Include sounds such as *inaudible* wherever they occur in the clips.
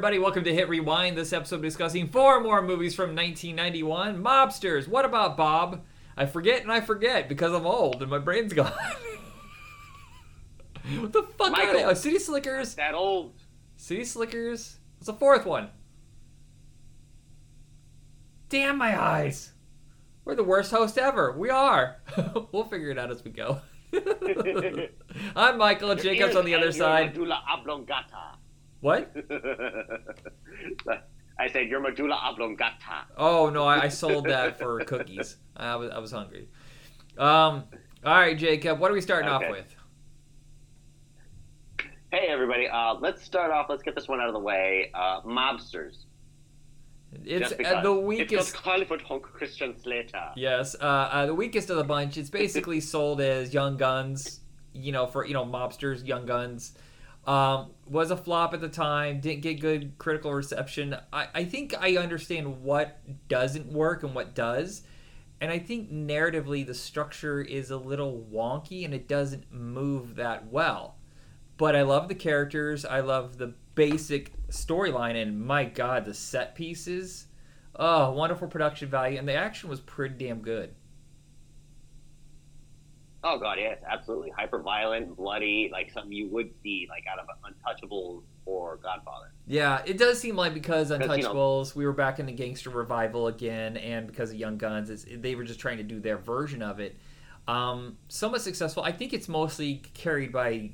Everybody, welcome to Hit Rewind. This episode discussing four more movies from 1991. Mobsters. What about Bob? I forget and I forget because I'm old and my brain's *laughs* gone. what the fuck are they? Oh, City Slickers. That old. City Slickers. What's the fourth one? Damn my eyes. We're the worst host ever. We are. *laughs* we'll figure it out as we go. *laughs* I'm Michael. Jacob's on the other side. Medulla oblongata. What? *laughs* I said your medulla oblongata. Oh no, I, I sold that for cookies. I was I was hungry. Um. All right, Jacob. What are we starting off with? Hey everybody, uh, let's start off. Let's get this one out of the way. Uh, mobsters. It's uh, the It's weakest. Hollywood Hunk Christian Slater. Yes, uh, uh, the weakest of the bunch. It's basically *laughs* sold as Young Guns, you know, for you know mobsters, Young Guns. Um, was a flop at the time. Didn't get good critical reception. I, I think I understand what doesn't work and what does, and I think narratively the structure is a little wonky and it doesn't move that well. But I love the characters. I love the basic storyline, and my god, the set pieces. Oh, wonderful production value, and the action was pretty damn good. Oh god, yes, absolutely. Hyper violent, bloody, like something you would see like out of Untouchables or Godfather. Yeah, it does seem like because Because, you know- Untouchables, we were back in the gangster revival again, and because of Young Guns, it's, they were just trying to do their version of it. Um, somewhat successful. I think it's mostly carried by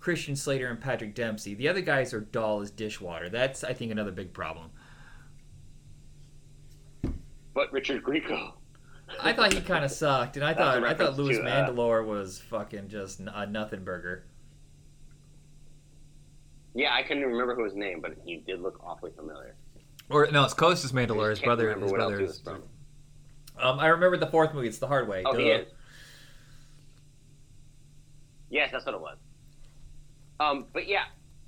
Christian Slater and Patrick Dempsey. The other guys are dull as dishwater. That's, I think, another big problem. But Richard Grieco. I thought he kind of sucked, and I That's thought I thought Louis to, uh, Mandylor was fucking just a nothing burger. Yeah, I couldn't remember who his name, but he did look awfully familiar. Or no, it's Costas I Mandylor. His brother. remember His what else brother he is. from. Um, I remember the fourth movie. It's the hard way. Oh, Duh. he is. Yes, that's what it was. Um, but yeah,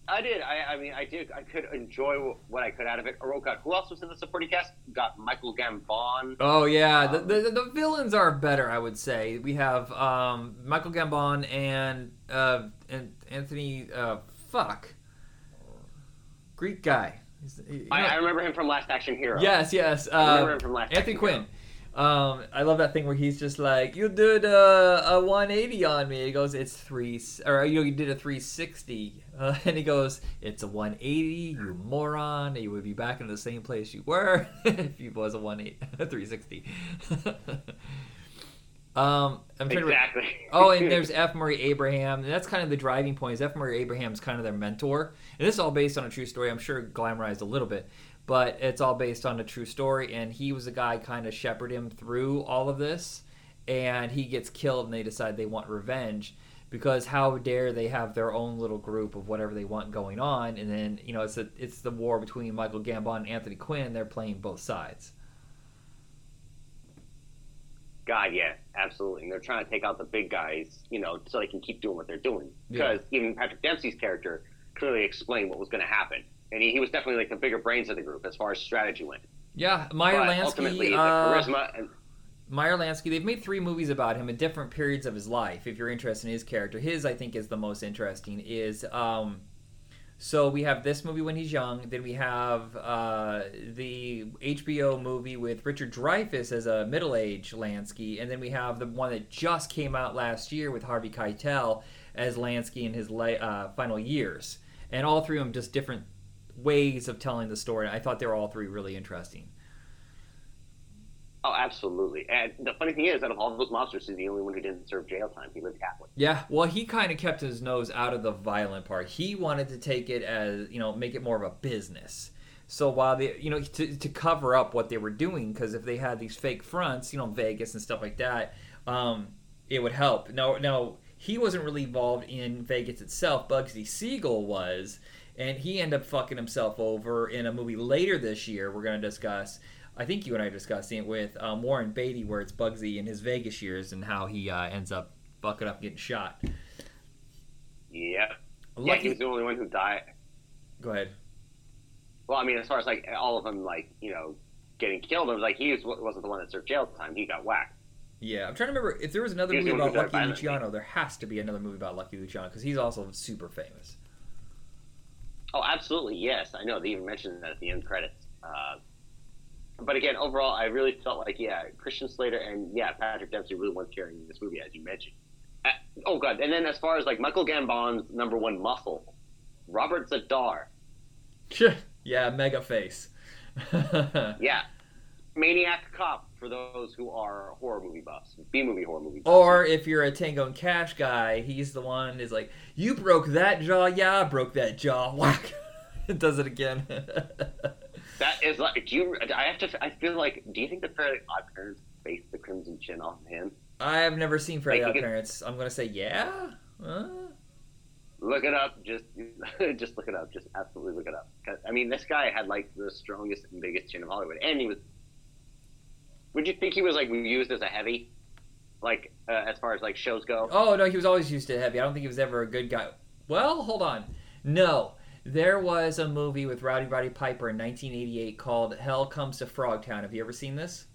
I did. I, I mean, I did. I could enjoy what I could out of it. Oh God, who else was in the supporting cast? Got Michael Gambon. Oh yeah, the, Um, the the villains are better, I would say. We have um, Michael Gambon and uh, and Anthony. Uh, fuck, Greek guy. You I, I remember him from Last Action Hero. yes, yes. I remember Uh, him from Last Anthony Action Quinn. Um, I love that thing where he's just like, "You did a, a 180 on me." He goes, "It's three," or you know, you did a 360, uh, *laughs* and he goes, "It's a 180, you moron. You would be back in the same place you were *laughs* if you was a 180, a 360." um, I'm trying to. Exactly. Oh, and *laughs* there's F. Murray Abraham. And that's kind of the driving point. Is F. Murray Abraham's kind of their mentor, and this is all based on a true story. I'm sure glamorized a little bit, but it's all based on a true story. And he was the guy kind of shepherd him through all of this, and he gets killed, and they decide they want revenge because how dare they have their own little group of whatever they want going on, and then you know it's a, it's the war between Michael Gambon and Anthony Quinn. They're playing both sides. God, yeah, absolutely. And they're trying to take out the big guys, you know, so they can keep doing what they're doing. Yeah. Because even Patrick Dempsey's character clearly explained what was going to happen, and he, he was definitely like the bigger brains of the group as far as strategy went. Yeah, Meyer but ultimately, Lansky. the uh, charisma and Meyer Lansky, they've made three movies about him at different periods of his life. If you're interested in his character, his I think is the most interesting. Is um, so we have this movie when he's young. Then we have uh, the HBO movie with Richard Dreyfuss as a middle-aged Lansky, and then we have the one that just came out last year with Harvey Keitel as Lansky in his la- uh, final years. And all three of them just different ways of telling the story. I thought they were all three really interesting. oh, absolutely. And the funny thing is, out of all those monsters, he's the only one who didn't serve jail time. He lived Catholic. Yeah, well, he kind of kept his nose out of the violent part. He wanted to take it as, you know, make it more of a business. So while they, you know, to, to cover up what they were doing, because if they had these fake fronts, you know, Vegas and stuff like that, um, it would help. Now, now he wasn't really involved in Vegas itself. Bugsy Siegel was, and he ended up fucking himself over in a movie later this year. We're going to discuss. I think you and I are discussing it with um, Warren Beatty, where it's Bugsy in his Vegas years and how he uh, ends up fucking up getting shot. Yeah. Yeah, Lucky- he was the only one who died. Go ahead. Well, I mean, as far as like all of them, like you know, getting killed, it was like he was, wasn't the one that served jail time. He got whacked. Yeah, I'm trying to remember if there was another movie about Lucky. Luciano. There has to be another movie about Lucky Luciano because he's also super famous. Oh, absolutely, yes. I know they even mentioned that at the end credits. Uh, but again, overall, I really felt like yeah, Christian Slater and yeah, Patrick Dempsey really weren't carrying this movie as you mentioned. Uh, oh god, and then as far as like Michael Gambon's number one muscle, Robert Z'Dar. yeah, mega face. *laughs* yeah, maniac cop for those who are horror movie buffs, B movie horror movie buffs. Or if you're a Tango and Cash guy, he's the one is like, you broke that jaw, yeah, I broke that jaw. *laughs* Whack. it does it again. *laughs* that is like, do you? I have to. I feel like. Do you think the Fairly Odd Parents based the Crimson Chin off of him? I have never seen Fairly Odd Parents. I'm gonna say yeah. Uh? Look it up. Just, *laughs* just look it up. Just absolutely look it up. I mean, this guy had like the strongest and biggest chin of Hollywood, and he was. Would you think he was like used as a heavy, like uh, as far as like shows go? Oh no, he was always used to heavy. I don't think he was ever a good guy. Well, hold on. No, there was a movie with Rowdy Roddy Piper in 1988 called Hell Comes to Frogtown. Have you ever seen this?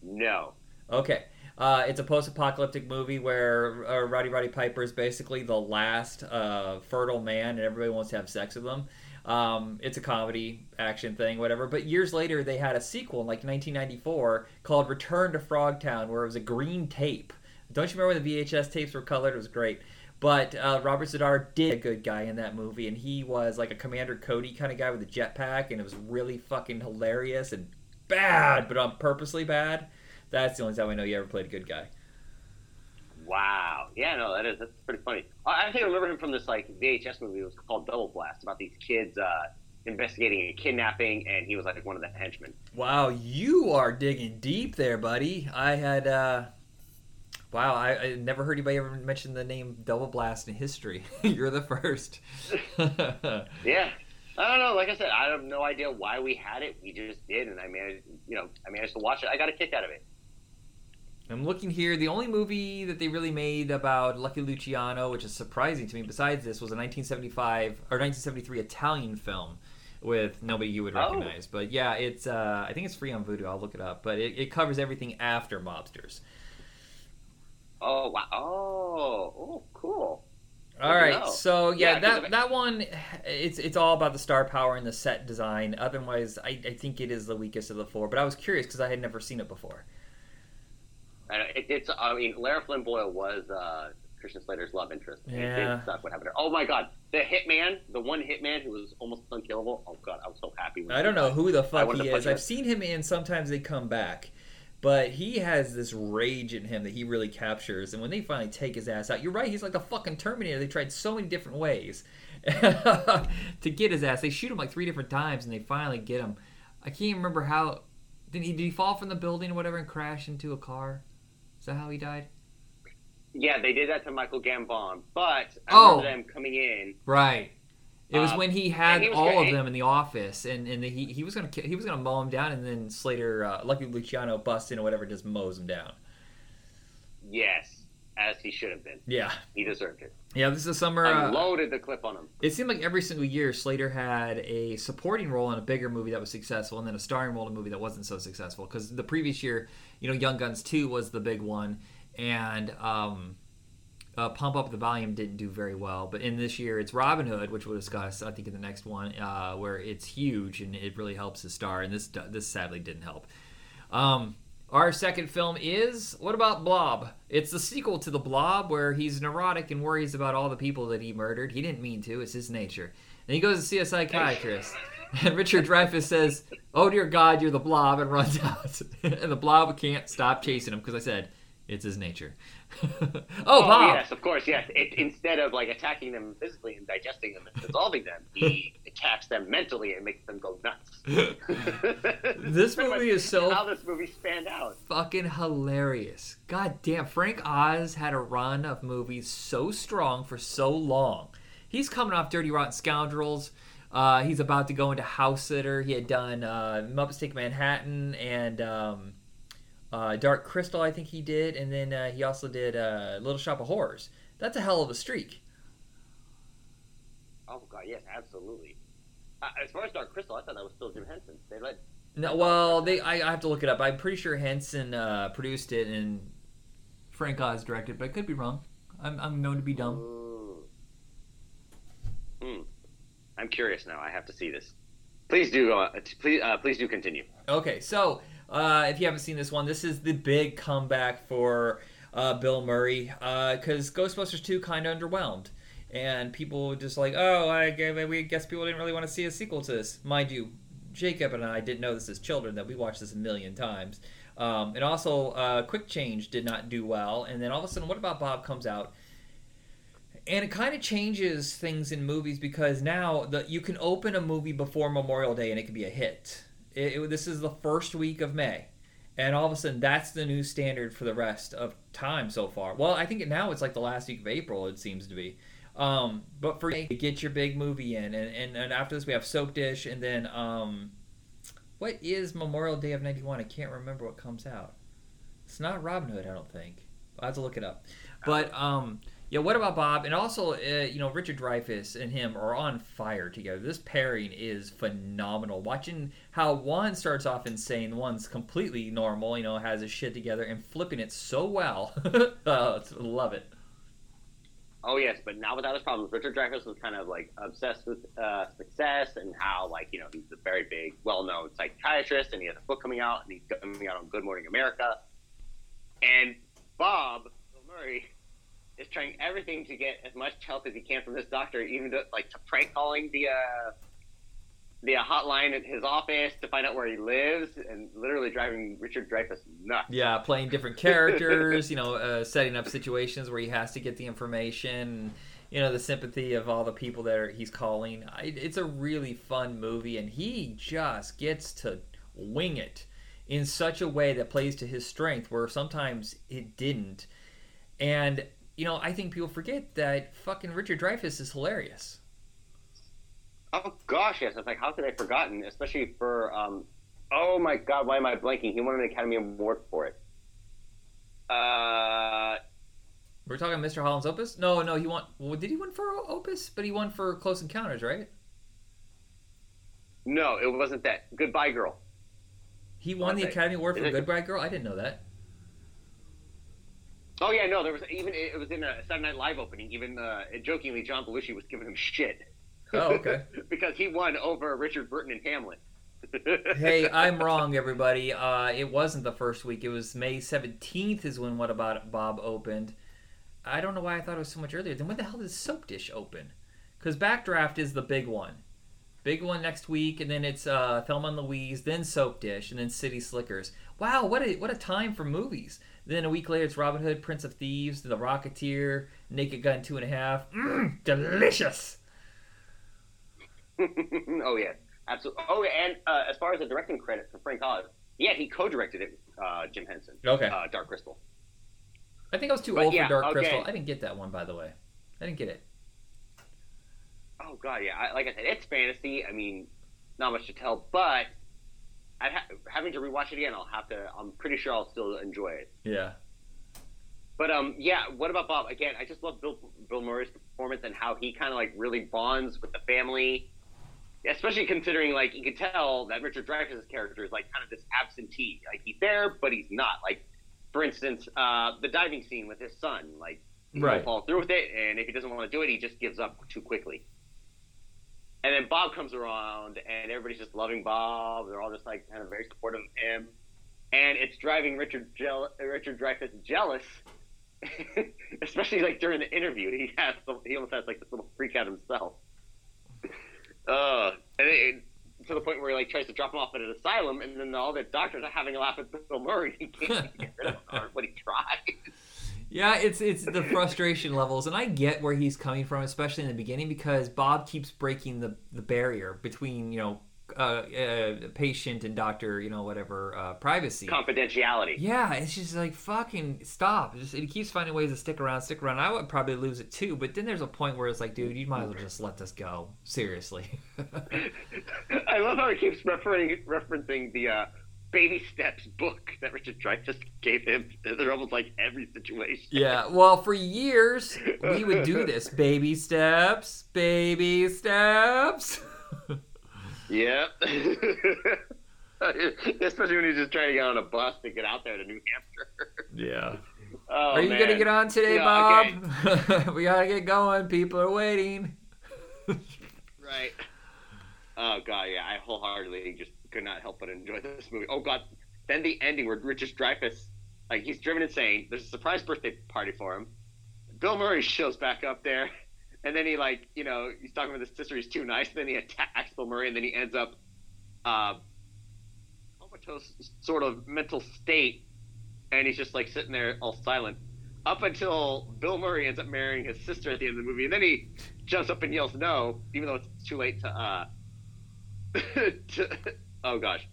No. Okay. Uh, it's a post-apocalyptic movie where uh, Rowdy Roddy Piper is basically the last uh, fertile man, and everybody wants to have sex with him. Um, it's a comedy action thing, whatever. But years later, they had a sequel in like 1994 called Return to Frogtown, where it was a green tape. Don't you remember when the VHS tapes were colored? It was great. But uh, Robert Z'Dar did a good guy in that movie, and he was like a Commander Cody kind of guy with a jetpack, and it was really fucking hilarious and bad, but on purposely bad. That's the only time I know you ever played a good guy. Wow. Yeah, no, that is that's pretty funny. I think I remember him from this like VHS movie. It was called Double Blast about these kids uh, investigating a kidnapping, and he was like one of the henchmen. Wow, you are digging deep there, buddy. I had. Uh... Wow, I, I never heard anybody ever mention the name Double Blast in history. *laughs* You're the first. *laughs* yeah. I don't know. Like I said, I have no idea why we had it. We just did, and I managed, you know, I managed to watch it. I got a kick out of it. I'm looking here. The only movie that they really made about Lucky Luciano, which is surprising to me, besides this, was a 1975 or 1973 Italian film with nobody you would recognize. Oh. But yeah, it's uh, I think it's free on Vudu. I'll look it up. But it, it covers everything after Mobsters. Oh wow! Oh, oh, cool. All right, so yeah, yeah that that one, it's it's all about the star power and the set design. Otherwise, I, I think it is the weakest of the four. But I was curious because I had never seen it before. It, it's I mean, Lara Flynn Boyle was uh, Christian Slater's love interest. Yeah. It suck what happened to her. Oh my god, the hitman, the one hitman who was almost unkillable. Oh god, I was so happy. With that. I don't know who the fuck he is. I've seen him in. Sometimes they come back. But he has this rage in him that he really captures, and when they finally take his ass out, you're right. He's like a fucking Terminator. They tried so many different ways *laughs* to get his ass. They shoot him like three different times, and they finally get him. I can't remember how. Did he, did he fall from the building or whatever and crash into a car? Is that how he died? Yeah, they did that to Michael Gambon, but I oh, them coming in. Right. It was um, when he had he all of them in the office, and, and he, he was gonna he was gonna mow him down, and then Slater, uh, Lucky Luciano, busts in or whatever, just mows him down. Yes, as he should have been. Yeah, he deserved it. Yeah, this is a summer. I uh, loaded the clip on him. It seemed like every single year Slater had a supporting role in a bigger movie that was successful, and then a starring role in a movie that wasn't so successful. Because the previous year you know, Young Guns 2 was the big one, and um, uh, Pump Up the Volume didn't do very well. But in this year, it's Robin Hood, which we'll discuss, I think, in the next one, uh, where it's huge and it really helps the star, and this this sadly didn't help. Um, our second film is what about Blob? It's the sequel to The Blob, where he's neurotic and worries about all the people that he murdered. He didn't mean to; it's his nature. And he goes to see a psychiatrist. And *laughs* Richard Dreyfuss says, "Oh dear God, you're the Blob," and runs out. *laughs* and the Blob can't stop chasing him because I said it's his nature. *laughs* oh, oh, Bob. Yes, of course. Yes. It, instead of like attacking them physically and digesting them and dissolving them, he attacks them mentally and makes them go nuts. this movie is so how this movie spanned out. Fucking hilarious. God damn, Frank Oz had a run of movies so strong for so long. He's coming off Dirty Rotten Scoundrels. Uh, he's about to go into House Sitter. He had done uh, Muppets Take Manhattan and um, uh, Dark Crystal, I think he did, and then uh, he also did uh, Little Shop of Horrors. That's a hell of a streak. Oh god, yes, absolutely. Uh, as far as Dark Crystal, I thought that was still Jim Henson. They let. No, well, they I, I have to look it up. I'm pretty sure Henson uh, produced it and Frank Oz directed, but I could be wrong. I'm, I'm known to be dumb. Hmm. I'm curious now. I have to see this. Please do. Uh, please, uh, please do continue. Okay, so uh, if you haven't seen this one, this is the big comeback for uh, Bill Murray because Ghostbusters 2 kind of underwhelmed. And people were just like, oh, I we guess people didn't really want to see a sequel to this. Mind you, Jacob and I didn't know this as children that we watched this a million times. Um, and also, uh, Quick Change did not do well. And then all of a sudden, What About Bob comes out. And it kind of changes things in movies because now the, you can open a movie before Memorial Day and it can be a hit. It, it, this is the first week of May. And all of a sudden, that's the new standard for the rest of time so far. Well, I think now it's like the last week of April, it seems to be. Um, but for you get your big movie in, and, and, and after this we have Soap Dish, and then um, what is Memorial Day of '91? I can't remember what comes out. It's not Robin Hood, I don't think. I have to look it up. But um, yeah, what about Bob? And also, uh, you know, Richard Dreyfuss and him are on fire together. This pairing is phenomenal. Watching how one starts off insane, one's completely normal, you know, has his shit together, and flipping it so well. *laughs* oh, love it. Oh yes, but not without his problems. Richard Dreyfuss was kind of like obsessed with uh, success and how like you know he's a very big, well-known psychiatrist, and he has a book coming out, and he's coming out on Good Morning America. And Bob Bill Murray is trying everything to get as much help as he can from this doctor, even to, like to prank calling the uh, the hotline at his office to find out where he lives, and literally driving Richard Dreyfuss nuts. Yeah, playing different characters, *laughs* you know, uh, setting up situations where he has to get the information. You know, the sympathy of all the people that are, he's calling. I, it's a really fun movie, and he just gets to wing it in such a way that plays to his strength, where sometimes it didn't. And you know, I think people forget that fucking Richard Dreyfuss is hilarious. Oh gosh, yes. It's like how could I have forgotten? Especially for um, oh my god, why am I blanking? He won an Academy Award for it. Uh, we're talking Mr. Holland's Opus. No, no, he won. Well, did he win for Opus? But he won for Close Encounters, right? No, it wasn't that. Goodbye Girl. He won the Academy Award for Goodbye Girl. I didn't know that. Oh yeah, no, there was even it was in a Saturday Night Live opening. Even uh, jokingly, John Belushi was giving him shit. Oh, okay. *laughs* because he won over Richard Burton and Hamlet. *laughs* hey, I'm wrong, everybody. Uh, it wasn't the first week. It was May 17th is when What About Bob opened. I don't know why I thought it was so much earlier. Then when the hell did Soap Dish open? Because Backdraft is the big one. Big one next week, and then it's uh, Thelma and Louise, then Soap Dish, and then City Slickers. Wow, what a what a time for movies. Then a week later, it's Robin Hood, Prince of Thieves, The Rocketeer, Naked Gun Two and a Half. Mm, delicious. *laughs* oh yeah, absolutely. Oh, and uh, as far as the directing credit for Frank Oz, yeah, he co-directed it. With uh, Jim Henson. Okay. Uh, Dark Crystal. I think I was too but, old yeah, for Dark okay. Crystal. I didn't get that one, by the way. I didn't get it. Oh god, yeah. I, like I said, it's fantasy. I mean, not much to tell, but ha- having to rewatch it again, I'll have to. I'm pretty sure I'll still enjoy it. Yeah. But um, yeah. What about Bob? Again, I just love Bill Bill Murray's performance and how he kind of like really bonds with the family, especially considering like you could tell that Richard Dreyfuss' character is like kind of this absentee. Like he's there, but he's not. Like for instance, uh, the diving scene with his son. Like he right. will follow through with it, and if he doesn't want to do it, he just gives up too quickly. And then Bob comes around, and everybody's just loving Bob. They're all just like kind of very supportive of him, and it's driving Richard Jell- Richard Dreyfuss jealous, *laughs* especially like during the interview. He has he almost has like this little freak out himself. Uh, and it, to the point where he like tries to drop him off at an asylum, and then all the doctors are having a laugh at Bill Murray. *laughs* He can't get rid of him, what he tried. Yeah, it's it's the frustration levels, and I get where he's coming from, especially in the beginning, because Bob keeps breaking the the barrier between you know uh, uh, patient and doctor, you know, whatever, uh, privacy, confidentiality. Yeah, it's just like fucking stop. It, just, it keeps finding ways to stick around, stick around. I would probably lose it too, but then there's a point where it's like, dude, you might as well just let this go. Seriously. *laughs* *laughs* I love how he keeps referring referencing the uh, baby steps book that Richard Dreyfuss gave him. They're almost like every situation. Yeah, well, for years we would do this: baby steps, baby steps. *laughs* yep. *laughs* Especially when he's just trying to get on a bus to get out there to New Hampshire. Yeah. *laughs* Oh, are you man. gonna get on today, Bob? Okay. we gotta get going. People are waiting. right. Oh god, yeah, I wholeheartedly just could not help but enjoy this movie. Oh god, then the ending where Richard Dreyfuss, like he's driven insane. There's a surprise birthday party for him. Bill Murray shows back up there, and then he like you know he's talking with his sister. He's too nice. Then he attacks Bill Murray, and then he ends up uh, comatose sort of mental state, and he's just like sitting there all silent. Up until Bill Murray ends up marrying his sister at the end of the movie, and then he jumps up and yells no, even though it's too late to uh *laughs* to, oh gosh.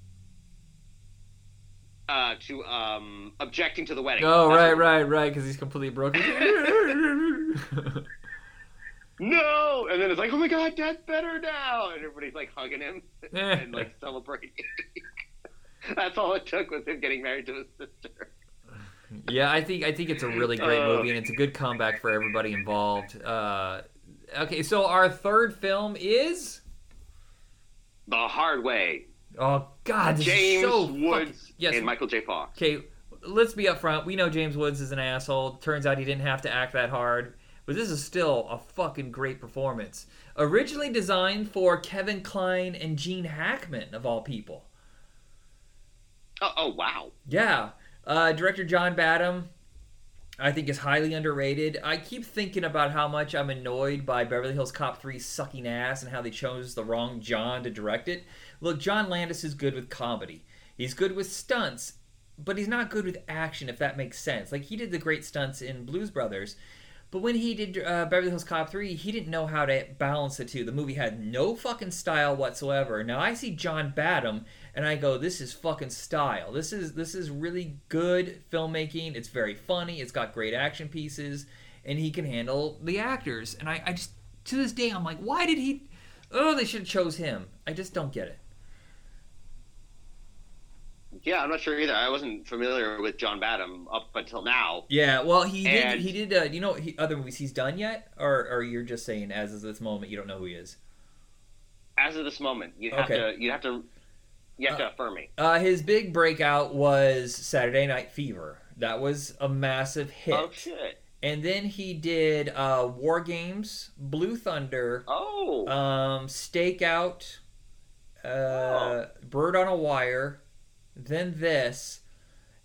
Uh, to um, objecting to the wedding. Oh, That's right, what- right, right, because he's completely broken. *laughs* No, and then it's like, oh my god, dad's better now, and everybody's like hugging him *laughs* and like celebrating. *laughs* That's all it took was him getting married to his sister. yeah, I think I think it's a really great movie, and it's a good comeback for everybody involved. Uh, okay, so our third film is The Hard Way. Oh god, this James is so Woods fucking- yes. and Michael J. Fox. Okay, let's be upfront. We know James Woods is an asshole. Turns out he didn't have to act that hard. But this is still a fucking great performance. Originally designed for Kevin Kline and Gene Hackman, of all people. Oh, oh wow. Yeah. Uh, director John Badham, I think, is highly underrated. I keep thinking about how much I'm annoyed by Beverly Hills Cop 3 sucking ass and how they chose the wrong John to direct it. Look, John Landis is good with comedy, he's good with stunts, but he's not good with action, if that makes sense. Like, he did the great stunts in Blues Brothers. But when he did uh, Beverly Hills Cop 3, he didn't know how to balance the two. The movie had no fucking style whatsoever. Now I see John Badham and I go, this is fucking style. This is this is really good filmmaking. It's very funny. It's got great action pieces, and he can handle the actors. And I, I just to this day I'm like, why did he? Oh, they should have chose him. I just don't get it. Yeah, I'm not sure either. I wasn't familiar with John Badham up until now. Yeah, well, he did. He did. Uh, you know, he, other movies he's done yet, or or you're just saying as of this moment you don't know who he is. As of this moment, you have Okay. to you have to you have to affirm me. Uh, his big breakout was Saturday Night Fever. That was a massive hit. Oh shit. And then he did uh, War Games, Blue Thunder, Oh. um, Stakeout, uh, Oh. Bird on a Wire, then this.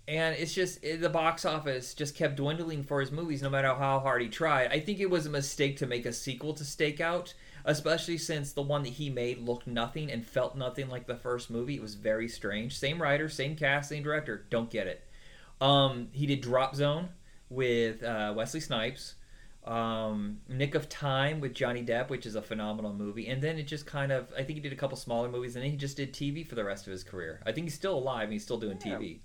And it's just it, the box office just kept dwindling for his movies, no matter how hard he tried. I think it was a mistake to make a sequel to Stakeout, especially since the one that he made looked nothing and felt nothing like the first movie. It was very strange. Same writer, same cast, same director. Don't get it. Um, he did Drop Zone with uh, Wesley Snipes. Um, Nick of Time with Johnny Depp, which is a phenomenal movie. And then it just kind of, I think he did a couple smaller movies, and then he just did TV for the rest of his career. I think he's still alive and he's still doing Yeah. TV.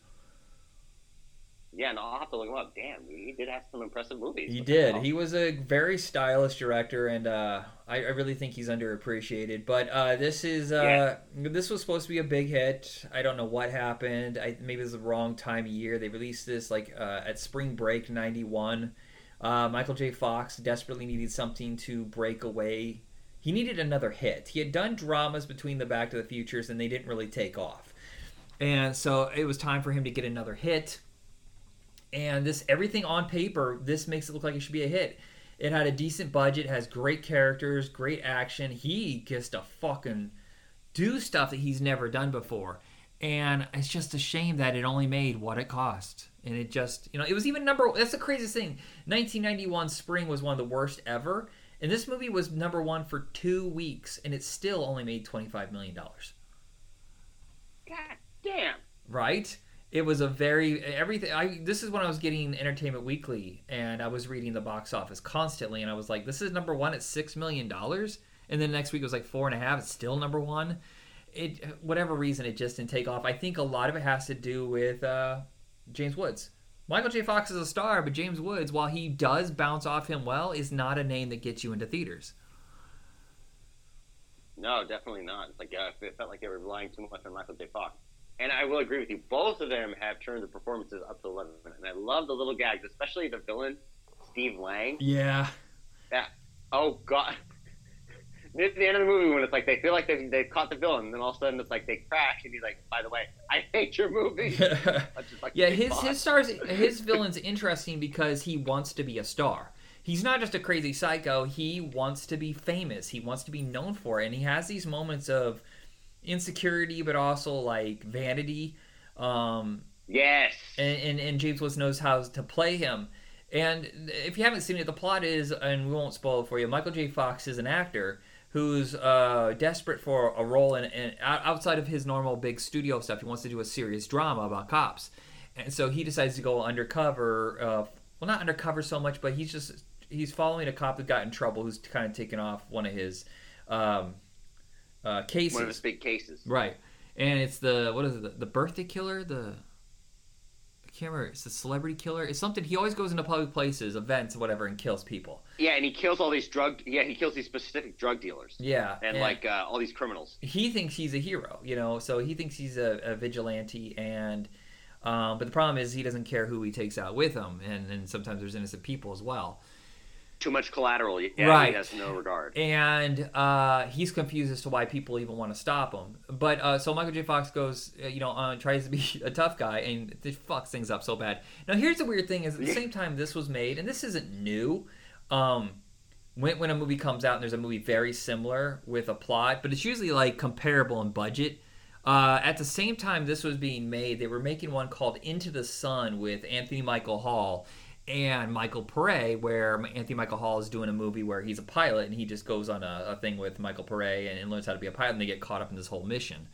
Yeah, no, I'll have to look him up. Damn, he did have some impressive movies. He did. He was a very stylish director, and uh, I, I really think he's underappreciated. But uh, this is uh, this was supposed to be a big hit. I don't know what happened. I, maybe it was the wrong time of year. They released this like uh, at spring break '91. Uh, Michael J. Fox desperately needed something to break away. He needed another hit. He had done dramas between the Back to the Futures, and they didn't really take off. And so it was time for him to get another hit and this everything on paper this makes it look like it should be a hit it had a decent budget has great characters great action he gets to fucking do stuff that he's never done before and it's just a shame that it only made what it cost and it just you know it was even number that's the craziest thing. 1991 spring was one of the worst ever. And this movie was number one for two weeks and it still only made 25 million dollars. God damn. right? It was a very everything i this is when i was getting entertainment weekly and i was reading the box office constantly and i was like this is number one at six million dollars? And then next week it was like four and a half it's still number one? It whatever reason it just didn't take off. I think a lot of it has to do with uh, james woods michael j fox is a star but james woods while he does bounce off him well is not a name that gets you into theaters No, definitely not. It's like uh, it felt like they were relying too much on Michael J. Fox. And I will agree with you. Both of them have turned the performances up to eleven, and I love the little gags, especially the villain, Steve Lang. yeah Yeah. Oh God! Near the end of the movie, when it's like they feel like they've, they've caught the villain, and then all of a sudden it's like they crash, and he's like, "By the way, I hate your movie." *laughs* Like Yeah, his boss. his stars *laughs* his villain's interesting because he wants to be a star. he's not just a crazy psycho. He wants to be famous. He wants to be known for it, and he has these moments of insecurity, but also like vanity. Um, Yes. and, and, and James Woods knows how to play him. And if you haven't seen it, the plot is, and we won't spoil it for you. Michael J. Fox is an actor who's uh, desperate for a role in, in outside of his normal big studio stuff. He wants to do a serious drama about cops, and so he decides to go undercover. Uh, well, not undercover so much, but he's just he's following a cop that got in trouble, who's kind of taken off one of his um, uh, cases. One of his big cases. Right. And it's the what is it? The, the birthday killer? The can't remember. It's the celebrity killer. It's something he always goes into public places, events, whatever, and kills people. Yeah, and he kills all these drug. Yeah, he kills these specific drug dealers Yeah. and like uh, all these criminals. he thinks he's a hero, you know. So he thinks he's a, a vigilante, and um, but the problem is he doesn't care who he takes out with him, and and sometimes there's innocent people as well. Too much collateral. Yeah, Right. He has no regard. and uh, he's confused as to why people even want to stop him. But uh, so Michael J. Fox goes, uh, you know, uh, tries to be *laughs* a tough guy, and it fucks things up so bad. Now here's the weird thing: is at the same time this was made, and this isn't new. Um, when when a movie comes out and there's a movie very similar with a plot, but it's usually like comparable in budget. Uh, at the same time this was being made, they were making one called Into the Sun with Anthony Michael Hall and Michael Paré, where Anthony Michael Hall is doing a movie where he's a pilot and he just goes on a, a thing with Michael Paré and, and learns how to be a pilot, and they get caught up in this whole mission.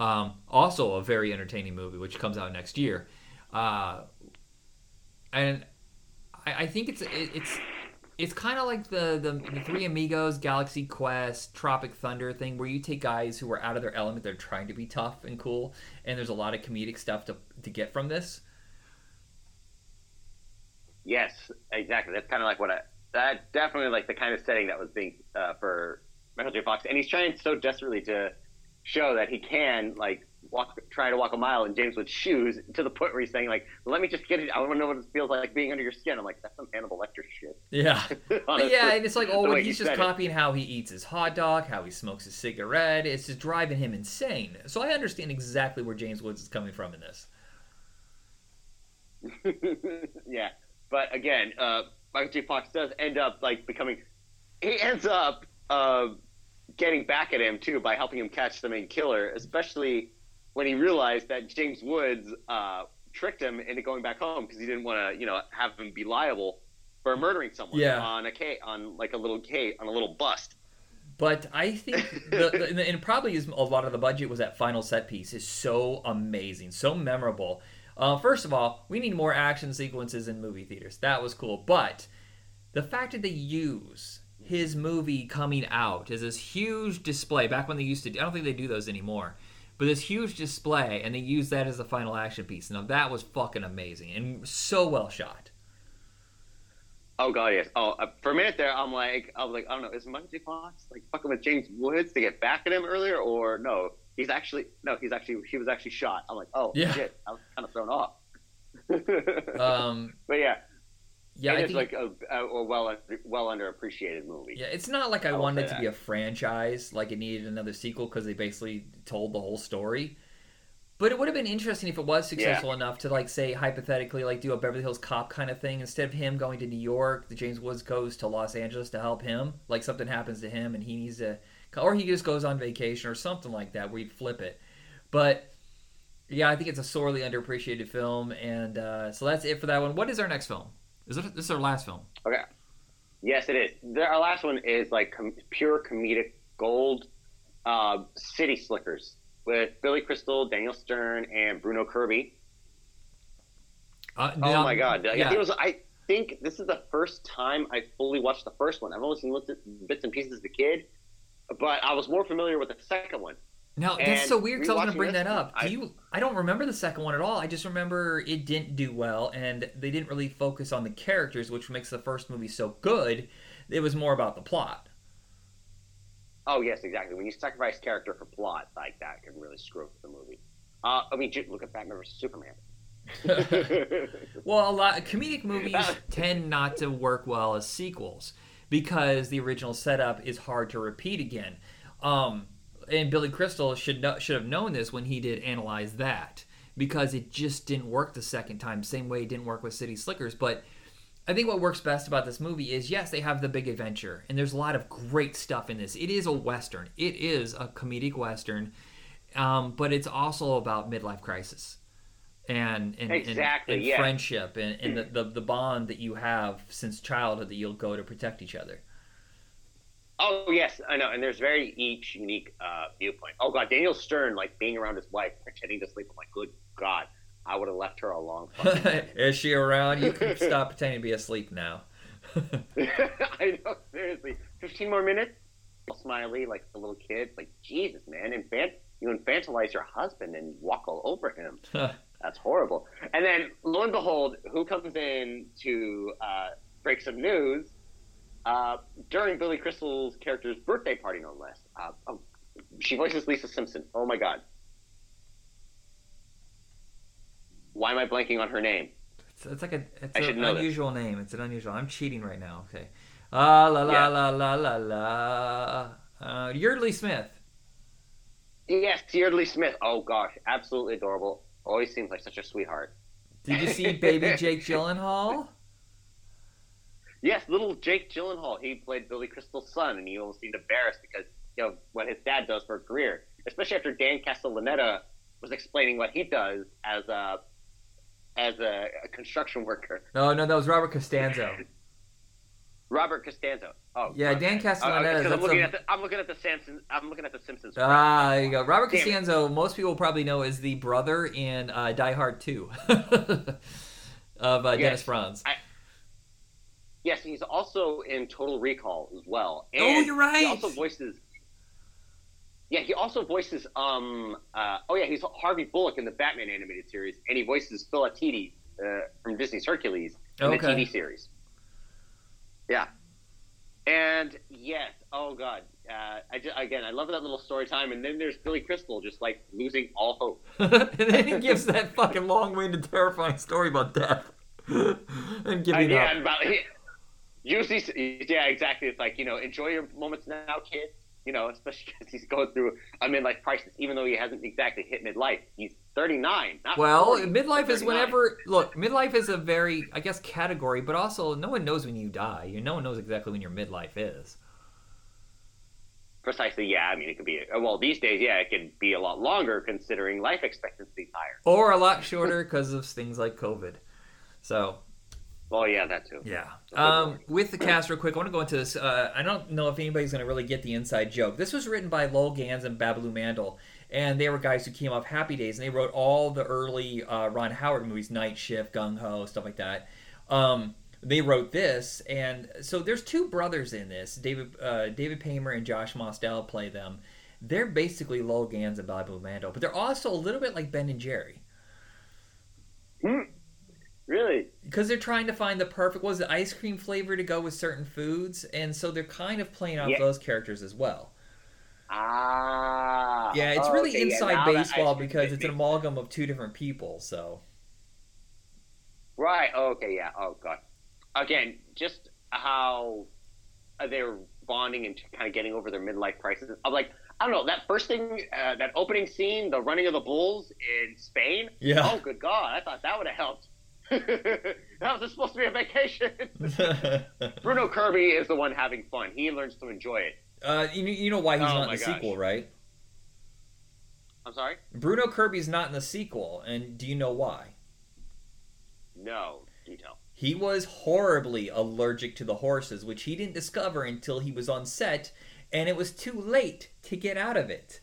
Um, also, a very entertaining movie, which comes out next year. Uh, and I, I think it's it, it's it's kind of like the, the the Three Amigos, Galaxy Quest, Tropic Thunder thing, where you take guys who are out of their element, they're trying to be tough and cool, and there's a lot of comedic stuff to to get from this. Yes, exactly. That's kind of like what I. That definitely like the kind of setting that was being uh, for Michael J. Fox, and he's trying so desperately to show that he can like walk, try to walk a mile in James Wood's shoes to the point where he's saying like, "Let me just get it. I want to know what it feels like being under your skin." I'm like, that's some Hannibal Lecter shit. Yeah. *laughs* Yeah, and it's like, oh, he's he just said it. copying how he eats his hot dog, how he smokes his cigarette. It's just driving him insane. So I understand exactly where James Woods is coming from in this. *laughs* yeah, but again, uh, Michael J. Fox does end up like becoming. He ends up uh, getting back at him too by helping him catch the main killer, especially when he realized that James Woods uh, tricked him into going back home because he didn't want to, you know, have him be liable for murdering someone Yeah. on a K on like a little K on a little bust. But I think, the, the, and probably is a lot of the budget was that final set piece is so amazing, so memorable. Uh, first of all, we need more action sequences in movie theaters. That was cool. But the fact that they use his movie coming out as this huge display, back when they used to, I don't think they do those anymore, but this huge display, and they use that as the final action piece. Now that was fucking amazing and so well shot. Oh god, yes. Oh, uh, for a minute there, I'm like, I was like, I don't know, is J. Fox like fucking with James Woods to get back at him earlier, or no? He's actually no, he's actually he was actually shot. I'm like, oh Yeah. shit, I was kind of thrown off. *laughs* Um, but yeah, yeah, it is like a, a, a well well underappreciated movie. Yeah, it's not like I, I wanted it to be a franchise, like it needed another sequel because they basically told the whole story. But it would have been interesting if it was successful enough to like say hypothetically like do a Beverly Hills Cop kind of thing instead of him going to New York, the James Woods goes to Los Angeles to help him, like something happens to him and he needs to, or he just goes on vacation or something like that where you flip it. But yeah, I think it's a sorely underappreciated film, and uh, so that's it for that one. What is our next film? Is it, this is our last film? Okay. Yes, it is. The, our last one is like com- pure comedic gold. Uh, City Slickers with Billy Crystal, Daniel Stern, and Bruno Kirby. Uh, Oh my god! I yeah. think it was. I think this is the first time I fully watched the first one. I've only seen bits and pieces as a kid, but I was more familiar with the second one. Now that's so weird because I was gonna bring this that up. Do I- you? I don't remember the second one at all. I just remember it didn't do well, and they didn't really focus on the characters, which makes the first movie so good. It was more about the plot. Oh yes, exactly. When you sacrifice character for plot, like that can really screw up the movie. Uh, I mean, look at Batman vs Superman. *laughs* Well, a lot comedic *laughs* movies tend not to work well as sequels because the original setup is hard to repeat again. Um, and Billy Crystal should know, should have known this when he did analyze that because it just didn't work the second time. Same way it didn't work with City Slickers, but I think what works best about this movie is yes, they have the big adventure, and there's a lot of great stuff in this. It is a western. It is a comedic western, um, but it's also about midlife crisis and and, exactly, and, and yeah. friendship and, and the, *clears throat* the the bond that you have since childhood that you'll go to protect each other. Oh yes, I know, and there's very each unique uh, viewpoint. Oh god, Daniel Stern like being around his wife, pretending to sleep. I'm like, good god, I would have left her a long *laughs* time. Is she around? You can *laughs* stop pretending to be asleep now. *laughs* I know, seriously. Fifteen more minutes. Smiley, like the little kid. Like Jesus, man, infant, you infantilize your husband and walk all over him. That's horrible. And then lo and behold, who comes in to uh, break some news uh, during Billy Crystal's character's birthday party, no less? Uh, oh, she voices Lisa Simpson. Oh my god. Why am I blanking on her name? It's, it's like a it's an know this. unusual name. It's an unusual. I'm cheating right now. Okay. Ah la la Yeah. la la la la. Uh, Yeardley Smith. Yes, Yeardley Smith. Oh gosh, absolutely adorable. Always seems like such a sweetheart. Did you see Baby *laughs* Jake Gyllenhaal? Yes, little Jake Gyllenhaal. He played Billy Crystal's son, and he almost seemed embarrassed because you know what his dad does for a career, especially after Dan Castellaneta was explaining what he does as a as a, a construction worker. No, no, that was Robert Costanzo. *laughs* Robert Costanzo. Oh, Yeah, Dan okay. Castellaneta, Uh, that's I'm looking a- at the I'm looking at the Simpsons. I'm looking at the Simpsons. Ah, there you go. Robert Damn it. Costanzo. Most people probably know is the brother in uh, Die Hard Two *laughs* of uh, Dennis Yes. Franz. Yes, he's also in Total Recall as well. And Oh, you're right. He also voices. Yeah, he also voices. Um. Uh, oh yeah, he's Harvey Bullock in the Batman animated series, and he voices Phil uh, from Disney's Hercules in the TV series. Yeah. And yes, oh god, uh, I just, again I love that little story time, and then there's Billy Crystal just like losing all hope. *laughs* and then he gives that fucking long-winded, terrifying story about death *laughs* and Uh, giving yeah, up. and about usually, yeah, exactly. It's like you know, enjoy your moments now, kid. You know, especially *laughs* because he's going through a midlife crisis, even though he hasn't exactly hit midlife. He's 39. Not Well, 40, midlife is 39. whenever look. Midlife is a very, I guess, category, but also no one knows when you die. You no one knows exactly when your midlife is. Precisely, yeah. I mean, it could be. Well, these days, yeah, it could be a lot longer considering life expectancy is higher. or a lot shorter because of things like COVID. So Well, yeah, that too. yeah. Um, with the cast, real quick, I want to go into this. Uh, I don't know if anybody's going to really get the inside joke. This was written by Lowell Ganz and Babaloo Mandel, and they were guys who came off Happy Days, and they wrote all the early uh, Ron Howard movies, Night Shift, Gung Ho, stuff like that. Um, they wrote this, and so there's two brothers in this. David uh, David Paymer and Josh Mostel play them. They're basically Lowell Ganz and Babaloo Mandel, but they're also a little bit like Ben and Jerry. Hmm. Really? because they're trying to find the perfect was the ice cream flavor to go with certain foods and so they're kind of playing off Yeah. those characters as well Ah. yeah it's Oh, really okay, inside that baseball because it's an amalgam of two different people so Right. Oh, okay. Yeah. Oh god. Again, just how they're bonding and kind of getting over their midlife crisis. I'm like, I don't know that first thing, uh, that opening scene, the running of the bulls in Spain. Yeah. Oh, good God! I thought that would have helped. That was supposed to be a vacation. *laughs* Bruno Kirby is the one having fun. He learns to enjoy it. uh, you, you know why he's Oh not in the gosh. sequel right I'm sorry. bruno kirby's not in the sequel and do you know why No detail. He was horribly allergic to the horses, which he didn't discover until he was on set, and it was too late to get out of it.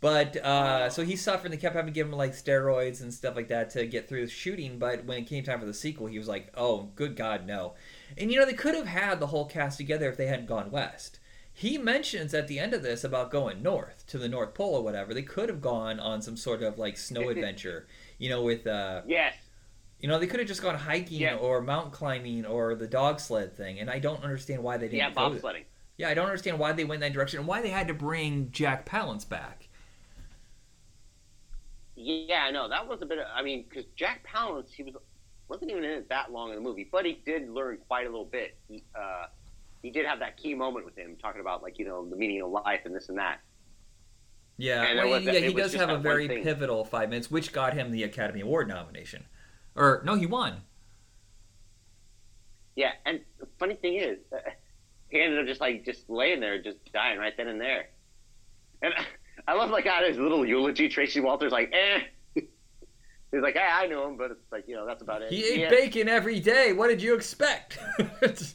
But uh, so he suffered. They kept having to give him like steroids and stuff like that to get through the shooting. But when it came time for the sequel, he was like, "Oh, good God, no!" And you know they could have had the whole cast together if they hadn't gone west. He mentions at the end of this about going north to the North Pole or whatever. They could have gone on some sort of like snow *laughs* adventure, you know, with uh, Yes. you know, they could have just gone hiking Yeah. or mountain climbing or the dog sled thing, and I don't understand why they didn't. Yeah. Bobsledding. Yeah, I don't understand why they went that direction and why they had to bring Jack Palance back. Yeah, I know that was a bit. Of, I mean, because Jack Palance, he was wasn't even in it that long in the movie, but he did learn quite a little bit. He, uh, he did have that key moment with him, talking about like you know the meaning of life and this and that. Yeah, And well, yeah, he does have a very pivotal five minutes, which got him the Academy Award nomination. Or no, he won. Yeah, and the funny thing is, uh, *laughs* he ended up just like just laying there, just dying right then and there. And *laughs* I love like out his little eulogy. Tracy Walters like, eh. *laughs* He's like, hey, I knew him, but it's like you know that's about it. He ate yeah. bacon every day. What did you expect? *laughs*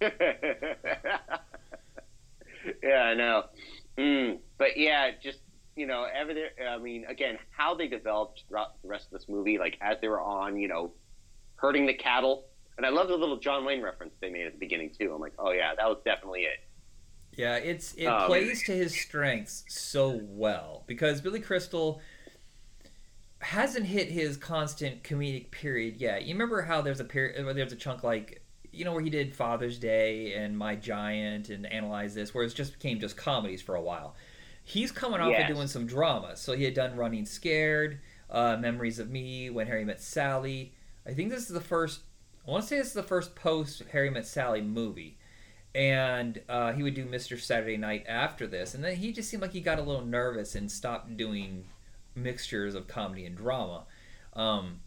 yeah, I know. Mm, but yeah, just you know, everything. I mean, again, how they developed throughout the rest of this movie, like as they were on, you know, herding the cattle. And I love the little John Wayne reference they made at the beginning too. I'm like, oh yeah, that was definitely it. Yeah, it's it Um, plays to his strengths so well because Billy Crystal hasn't hit his constant comedic period yet. You remember how there's a period where there's a chunk like you know where he did Father's Day and My Giant and Analyze This, where it just became just comedies for a while. He's coming off Yes. of doing some drama, so he had done Running Scared, uh, Memories of Me, When Harry Met Sally. I think this is the first. I want to say this is the first post Harry Met Sally movie and uh, he would do Mr. Saturday Night after this, and then he just seemed like he got a little nervous and stopped doing mixtures of comedy and drama. Um,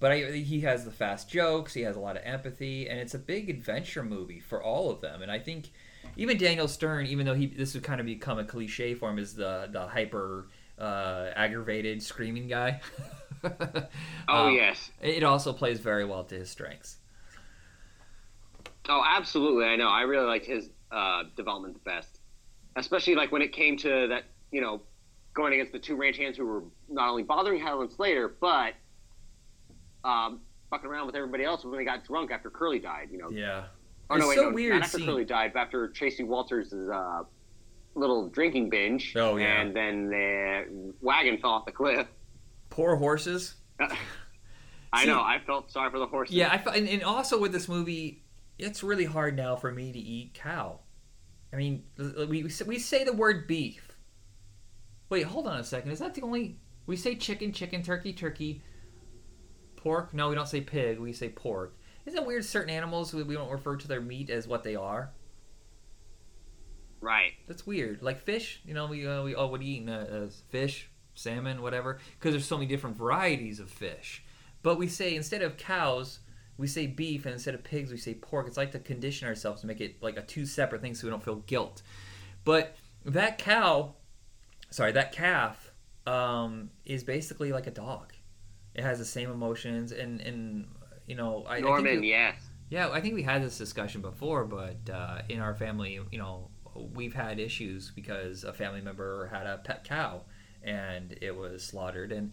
but I, he has the fast jokes, he has a lot of empathy, and it's a big adventure movie for all of them. And I think even Daniel Stern, even though he this would kind of become a cliche for him, is the the hyper uh, aggravated screaming guy. *laughs* Oh Um, yes. it also plays very well to his strengths. Oh, absolutely. I know. I really liked his uh, development the best, especially like when it came to that, you know, going against the two ranch hands who were not only bothering Helen Slater, but um, fucking around with everybody else when they got drunk after Curly died. You know. Yeah. Oh no, It's wait, so no, weird not after seeing- Curly died, but after Tracy Walters' uh, little drinking binge. Oh, yeah. And then the wagon fell off the cliff. Poor horses. *laughs* I See- know. I felt sorry for the horses. Yeah, I fe- and, and also with this movie, it's really hard now for me to eat cow. I mean, we we say- we say the word beef. Wait, hold on a second. Is that the only we say chicken, chicken, turkey, turkey, pork? No, we don't say pig. We say pork. Isn't it weird? Certain animals we we don't refer to their meat as what they are. Right. That's weird. Like fish, you know, we uh, we oh, what are you eating? Uh, uh, fish, salmon, whatever. Because there's so many different varieties of fish. But we say instead of cows, we say beef, and instead of pigs, we say pork. It's like to condition ourselves to make it like a two separate things, so we don't feel guilt. But that cow, sorry, that calf, um, is basically like a dog. It has the same emotions, and and you know, I, I think Norman, it- yes. yeah, I think we had this discussion before, but uh, in our family, you know, we've had issues because a family member had a pet cow and it was slaughtered. And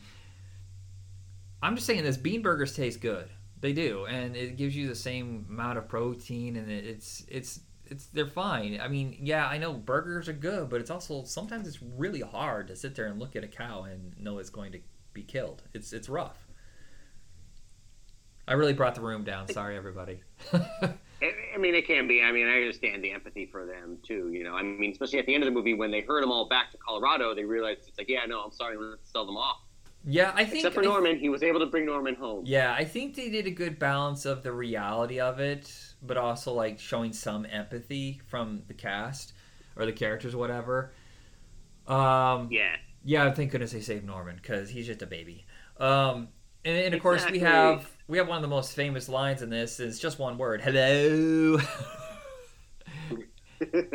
I'm just saying this: bean burgers taste good. They do, and it gives you the same amount of protein, and it's it's it's they're fine. I mean, yeah, I know burgers are good, but it's also sometimes it's really hard to sit there and look at a cow and know it's going to be killed. It's it's rough. I really brought the room down. Sorry, everybody. *laughs* I mean, it can be. I mean, I understand the empathy for them too. You know, I mean, especially at the end of the movie when they herd them all back to Colorado, they realized it's like, yeah, no, I'm sorry, let's sell them off. Yeah, I think. Except for Norman, he was able to bring Norman home. yeah, I think they did a good balance of the reality of it, but also like showing some empathy from the cast or the characters, or whatever. Um, Yeah. yeah, thank goodness they saved Norman because he's just a baby. Um, and, and of course we have we have one of the most famous lines in this. It's just one word: "Hello." *laughs*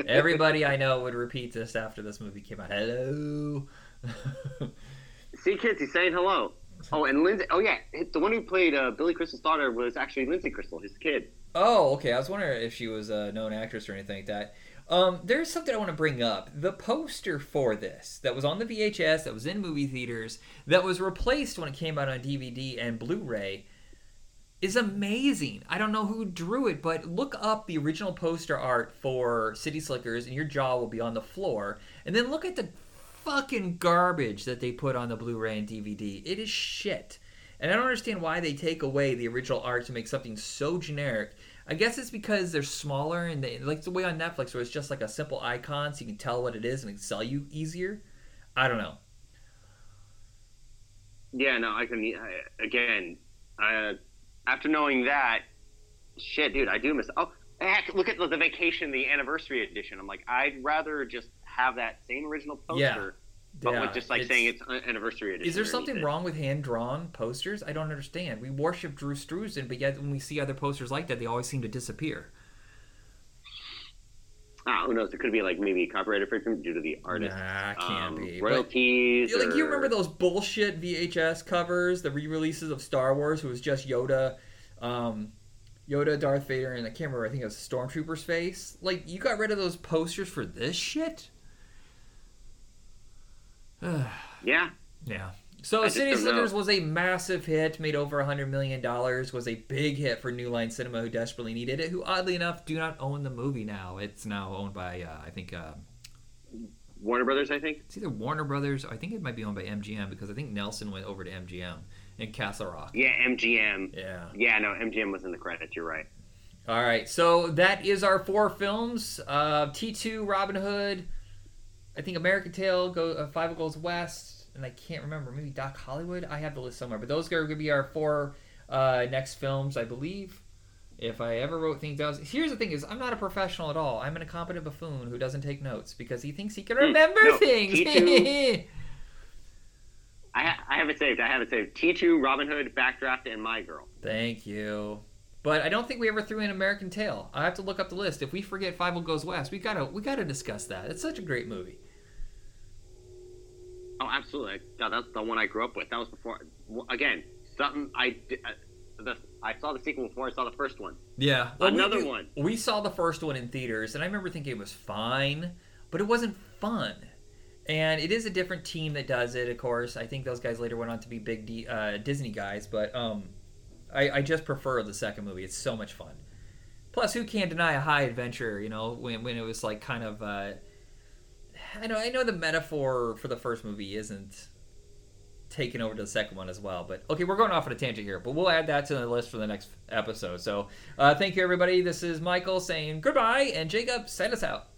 Everybody I know would repeat this after this movie came out. Hello. *laughs* See, kids, he's saying hello. Oh, and Lindsay. Oh, yeah, the one who played uh, Billy Crystal's daughter was actually Lindsay Crystal, his kid. Oh, okay. I was wondering if she was a known actress or anything like that. Um, there's something I want to bring up. The poster for this that was on the VHS, that was in movie theaters, that was replaced when it came out on DVD and Blu-ray, is amazing. I don't know who drew it, but look up the original poster art for City Slickers, and your jaw will be on the floor. And then look at the fucking garbage that they put on the Blu-ray and DVD. It is shit. And I don't understand why they take away the original art to make something so generic. I guess it's because they're smaller and they like the way on Netflix where it's just like a simple icon so you can tell what it is and it sell you easier. I don't know. Yeah, no, I can. I, again, uh, after knowing that, shit, dude, I do miss. Oh, heck, look at the vacation, the anniversary edition. I'm like, I'd rather just have that same original poster. but Yeah, with just like it's- saying it's anniversary edition. Is there something wrong with hand drawn posters? I don't understand. We worship Drew Struzan, but yet when we see other posters like that, they always seem to disappear. Ah, who knows? It could be like maybe copyright infringement due to the artist. Nah, can't um, be. But- royalties. Yeah, like you remember those bullshit VHS covers, the re-releases of Star Wars, who was just Yoda, um, Yoda, Darth Vader, and I can't remember. I think it was Stormtrooper's face. Like you got rid of those posters for this shit. *sighs* Yeah, yeah. So I City. Slickers was a massive hit, made over a hundred million dollars, was a big hit for New Line Cinema, who desperately needed it. Who oddly enough do not own the movie now. It's now owned by uh, I think. Uh, Warner Brothers, I think. It's either Warner Brothers. Or I think it might be owned by MGM because I think Nelson went over to MGM in Castle Rock. Yeah, MGM. Yeah. Yeah, no, MGM was in the credits. You're right. All right. So that is our four films. Uh, T2, Robin Hood. I think American Tail, go, uh, Fievel Goes West, and I can't remember. Maybe Doc Hollywood. I have the list somewhere. But those are going to be our four uh, next films, I believe. If I ever wrote things down, here's the thing: is I'm not a professional at all. I'm an incompetent buffoon who doesn't take notes because he thinks he can Hmm, remember no, things. T2 *laughs* I, ha- I have it saved. I have it saved. T2, Robin Hood, Backdraft, and My Girl. Thank you. But I don't think we ever threw in American Tail. I have to look up the list. If we forget Fievel Goes West, we gotta we gotta discuss that. It's such a great movie. Oh, absolutely. God, that's the one I grew up with. That was before. Again, something I did. Uh, the, I saw the sequel before I saw the first one. Yeah, Another we, one. We saw the first one in theaters, and I remember thinking it was fine, but it wasn't fun. And it is a different team that does it, of course. I think those guys later went on to be big D, uh, Disney guys, but um, I, I just prefer the second movie. It's so much fun. Plus, who can deny a high adventure? You know, when, when it was like kind of. Uh, I know I know the metaphor for the first movie isn't taken over to the second one as well. But okay, we're going off on a tangent here, but we'll add that to the list for the next episode. So uh, thank you, everybody. This is Michael saying goodbye, and Jacob, send us out.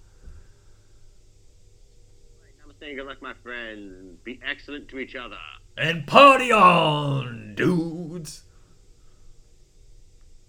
Namaste, good luck, my friends. Be excellent to each other. And party on, dudes.